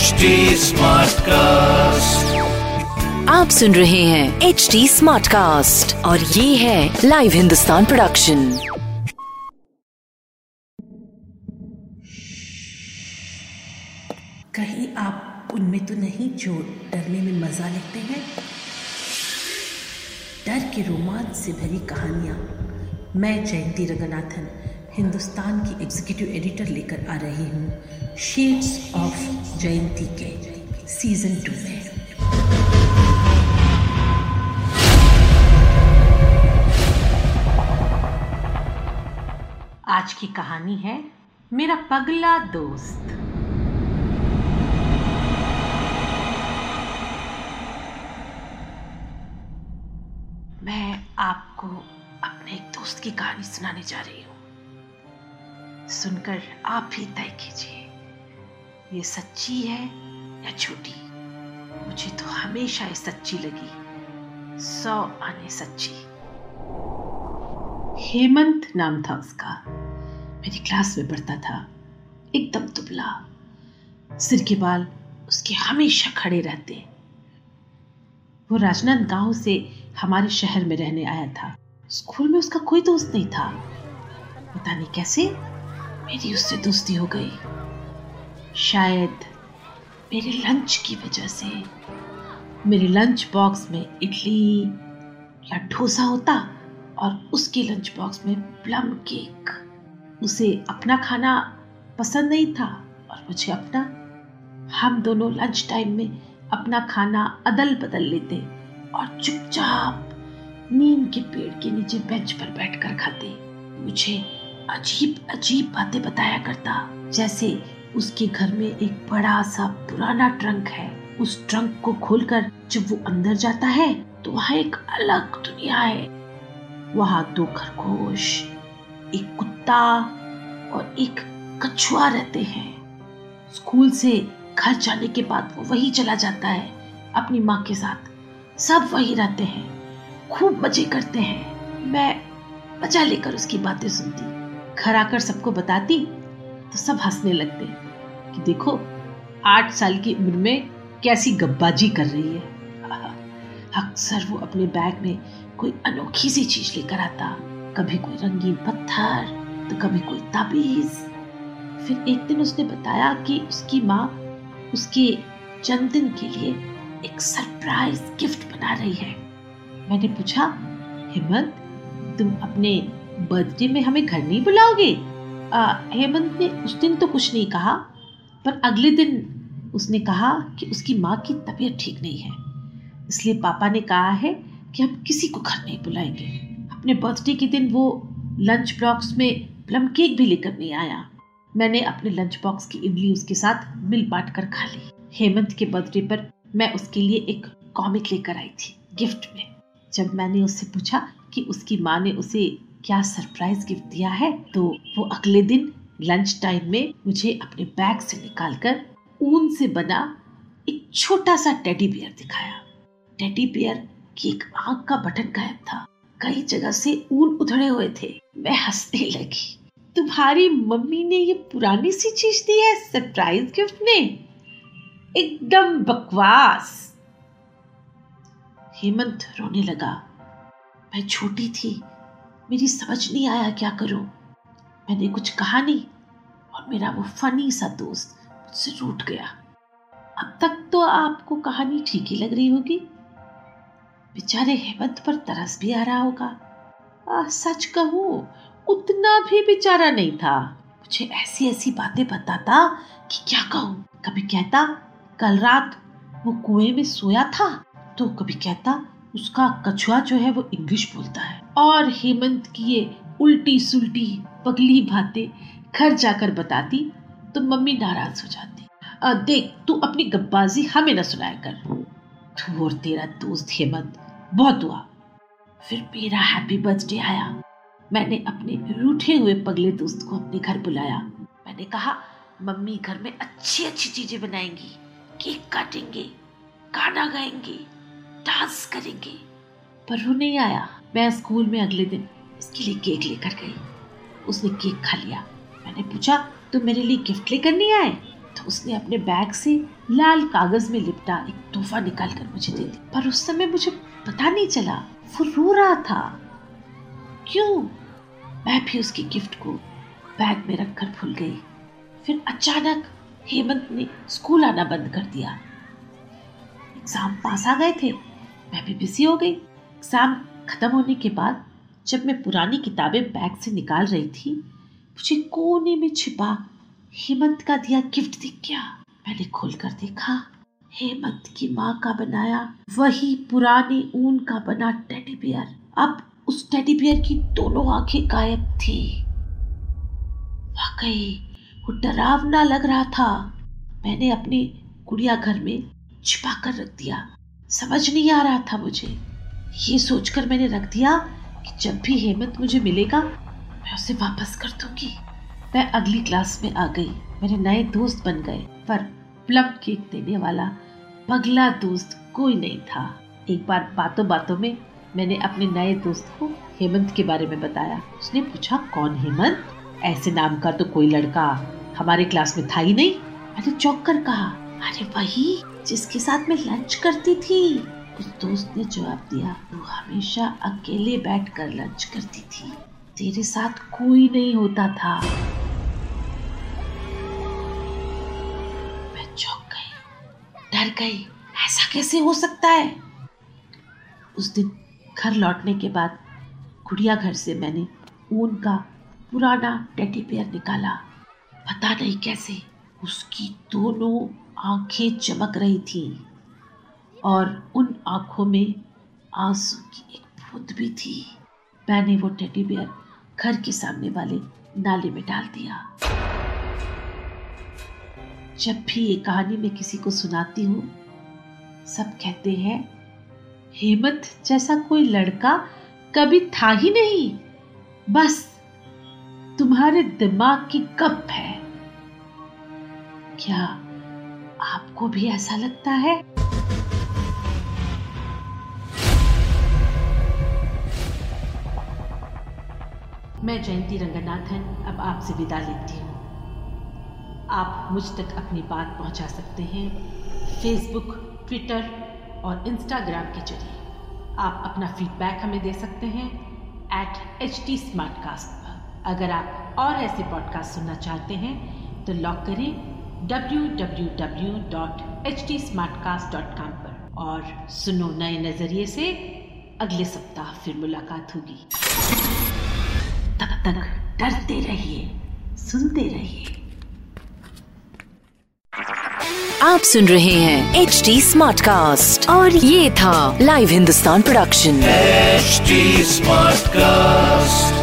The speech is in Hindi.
HD Smartcast. आप सुन रहे हैं एच डी स्मार्ट कास्ट और ये है लाइव हिंदुस्तान प्रोडक्शन कहीं आप उनमें तो नहीं जो डरने में मज़ा लेते हैं? डर के रोमांच से भरी कहानियाँ। मैं जयंती रंगनाथन हिंदुस्तान की एग्जीक्यूटिव एडिटर लेकर आ रही हूँ। शेड्स ऑफ़ जयंती के सीज़न टू में। आज की कहानी है, मेरा पगला दोस्त। मैं आपको अपने एक दोस्त की कहानी सुनाने जा रही हूँ। सुनकर आप ही तय कीजिए, ये सच्ची है या झूठी? मुझे तो हमेशा ये सच्ची लगी, सौ आने सच्ची। हेमंत नाम था उसका। मेरी क्लास में पढ़ता था, एकदम दुबला। सिर के बाल उसके हमेशा खड़े रहते। वो राजनांदगांव से हमारे शहर में रहने आया था। स्कूल में उसका कोई दोस्त नहीं था। पता नहीं कैसे मेरी उससे दोस्ती हो गई। शायद मेरे लंच की वजह से मेरे लंच बॉक्स में इडली या डोसा होता और उसके लंच बॉक्स में प्लम केक उसे अपना खाना पसंद नहीं था और मुझे अपना, हम दोनों लंच टाइम में अपना खाना अदल बदल लेते और चुपचाप नीम के पेड़ के नीचे बेंच पर बैठकर खाते। मुझे अजीब अजीब बातें बताया करता। जैसे उसके घर में एक बड़ा सा पुराना ट्रंक है। उस ट्रंक को खोलकर जब वो अंदर जाता है तो वहाँ एक अलग दुनिया है। वहाँ दो खरगोश, एक कुत्ता और एक कछुआ रहते हैं। स्कूल से घर जाने के बाद वो वही चला जाता है। अपनी माँ के साथ। सब वही रहते हैं। खूब मज़े करते हैं। मैं मज़ा लेकर उसकी बातें सुनती। घर आकर सबको बताती तो सब हंसने लगते कि देखो, आठ साल की उम्र में कैसी गब्बाजी कर रही है। अक्सर वो अपने बैग में कोई अनोखी सी चीज़ लेकर आता। कभी कोई रंगीन पत्थर तो कभी कोई ताबीज। फिर एक दिन उसने बताया कि उसकी माँ उसके जन्मदिन के लिए एक सरप्राइज़ गिफ्ट बना रही है। मैंने पूछा हेमंत तुम अपने बर्थडे में हमें घर नहीं बुलाओगे? हेमंत ने उस दिन तो कुछ नहीं कहा, पर अगले दिन उसने कहा कि उसकी माँ की तबीयत ठीक नहीं है। इसलिए पापा ने कहा है कि हम किसी को घर नहीं बुलाएँगे। अपने बर्थडे के दिन वो लंच बॉक्स में प्लम केक भी लेकर नहीं आया। मैंने अपने लंच बॉक्स की इडली उसके साथ मिल बांट कर खा ली। हेमंत के बर्थडे पर मैं उसके लिए एक कॉमिक लेकर आई थी गिफ्ट में। जब मैंने उससे पूछा कि उसकी माँ ने उसे क्या सरप्राइज़ गिफ्ट दिया है? तो वो अगले दिन लंच टाइम में मुझे अपने बैग से निकालकर ऊन से बना एक छोटा सा टेडी बियर दिखाया। टेडी बियर की एक आँख का बटन गायब था। कई जगह से ऊन उधड़े हुए थे। मैं हंसने लगी। तुम्हारी मम्मी ने ये पुरानी सी चीज़ दी है सरप्राइज़ गिफ्ट में एकदम बकवास। हेमंत रोने लगा। मैं छोटी थी। मेरी समझ नहीं आया क्या करूँ। मैंने कुछ कहा नहीं और मेरा वो फनी सा दोस्त मुझसे रूठ गया। अब तक तो आपको कहानी ठीक ही लग रही होगी। बेचारे हेमंत पर तरस भी आ रहा होगा। आ, सच कहूँ उतना भी बेचारा नहीं था। मुझे ऐसी ऐसी बातें बताता कि क्या कहूँ। कभी कहता कल रात वो कुएँ में सोया था? तो कभी कहता उसका कछुआ जो है वो इंग्लिश बोलता है। और हेमंत की ये उल्टी सुल्टी पगली बातें घर जाकर बताती तो मम्मी नाराज़ हो जाती। आ, देख तू अपनी गब्बाजी हमें न सुनाया कर। तू और तेरा दोस्त हेमंत बहुत हुआ। फिर मेरा हैप्पी बर्थडे आया। मैंने अपने रूठे हुए पगले दोस्त को अपने घर बुलाया। मैंने कहा मम्मी घर में अच्छी अच्छी चीज़ें बनाएँगी। केक काटेंगे गाना गाएँगे डांस करेंगे। पर वो नहीं आया। मैं स्कूल में अगले दिन उसके लिए केक लेकर गई। उसने केक खा लिया। मैंने पूछा तुम मेरे लिए गिफ्ट लेकर नहीं आए? तो उसने अपने बैग से लाल कागज़ में लिपटा, एक तोहफा निकाल कर मुझे दे दी पर उस समय मुझे पता नहीं चला, वो रो रहा था। क्यों? मैं भी उसकी गिफ्ट को बैग में रख कर भूल गई। फिर अचानक हेमंत ने स्कूल आना बंद कर दिया। एग्ज़ाम पास आ गए थे। मैं भी बिज़ी हो गई। एग्ज़ाम खत्म होने के बाद जब मैं पुरानी किताबें बैग से निकाल रही थी, मुझे कोने में छिपा हेमंत का दिया गिफ्ट दिख गया। मैंने खोलकर देखा, हेमंत की माँ का बनाया वही पुरानी ऊन का बना टेडी बियर। अब उस टेडी बियर की दोनों आँखें गायब थी। वाकई, वो डरावना लग रहा था। मैंने अपनी गुड़िया घर में छिपा कर रख दिया। समझ नहीं आ रहा था मुझे। ये सोचकर मैंने रख दिया कि जब भी हेमंत मुझे मिलेगा, मैं उसे वापस कर दूँगी। मैं अगली क्लास में आ गई। मेरे नए दोस्त बन गए, पर प्लम केक देने वाला पगला दोस्त कोई नहीं था। एक बार बातों बातों में मैंने अपने नए दोस्त को हेमंत के बारे में बताया। उसने पूछा, कौन हेमंत? ऐसे नाम का तो कोई लड़का हमारे क्लास में था ही नहीं। मैंने चौक कर कहा, अरे वही जिसके साथ मैं लंच करती थी। उस दोस्त ने जवाब दिया वो हमेशा अकेले बैठकर लंच करती थी। तेरे साथ कोई नहीं होता था। मैं चौंक गई। डर गई, ऐसा कैसे हो सकता है? उस दिन घर लौटने के बाद गुड़िया घर से मैंने ऊन का पुराना टेडी पेयर निकाला। पता नहीं कैसे, उसकी दोनों आँखें चमक रही थी। और उन आँखों में आँसू की एक बूंद भी थी। मैंने वो टेडी बियर घर के सामने वाले नाले में डाल दिया। जब भी ये कहानी मैं किसी को सुनाती हूँ, सब कहते हैं, हेमंत जैसा कोई लड़का कभी था ही नहीं। बस तुम्हारे दिमाग की कप है। क्या आपको भी ऐसा लगता है? मैं जयंती रंगनाथन अब आपसे विदा लेती हूँ। आप मुझ तक अपनी बात पहुँचा सकते हैं फेसबुक ट्विटर और इंस्टाग्राम के ज़रिए। आप अपना फीडबैक हमें दे सकते हैं एट एच टी पर। अगर आप और ऐसे पॉडकास्ट सुनना चाहते हैं तो लॉक करें W W W dot H www.htsmartcast.com पर और सुनो नए नज़रिए से अगले सप्ताह फिर मुलाकात होगी। तक डरते रहिए सुनते रहिए। आप सुन रहे हैं एच डी स्मार्ट कास्ट और ये था live Hindustan production H smart cast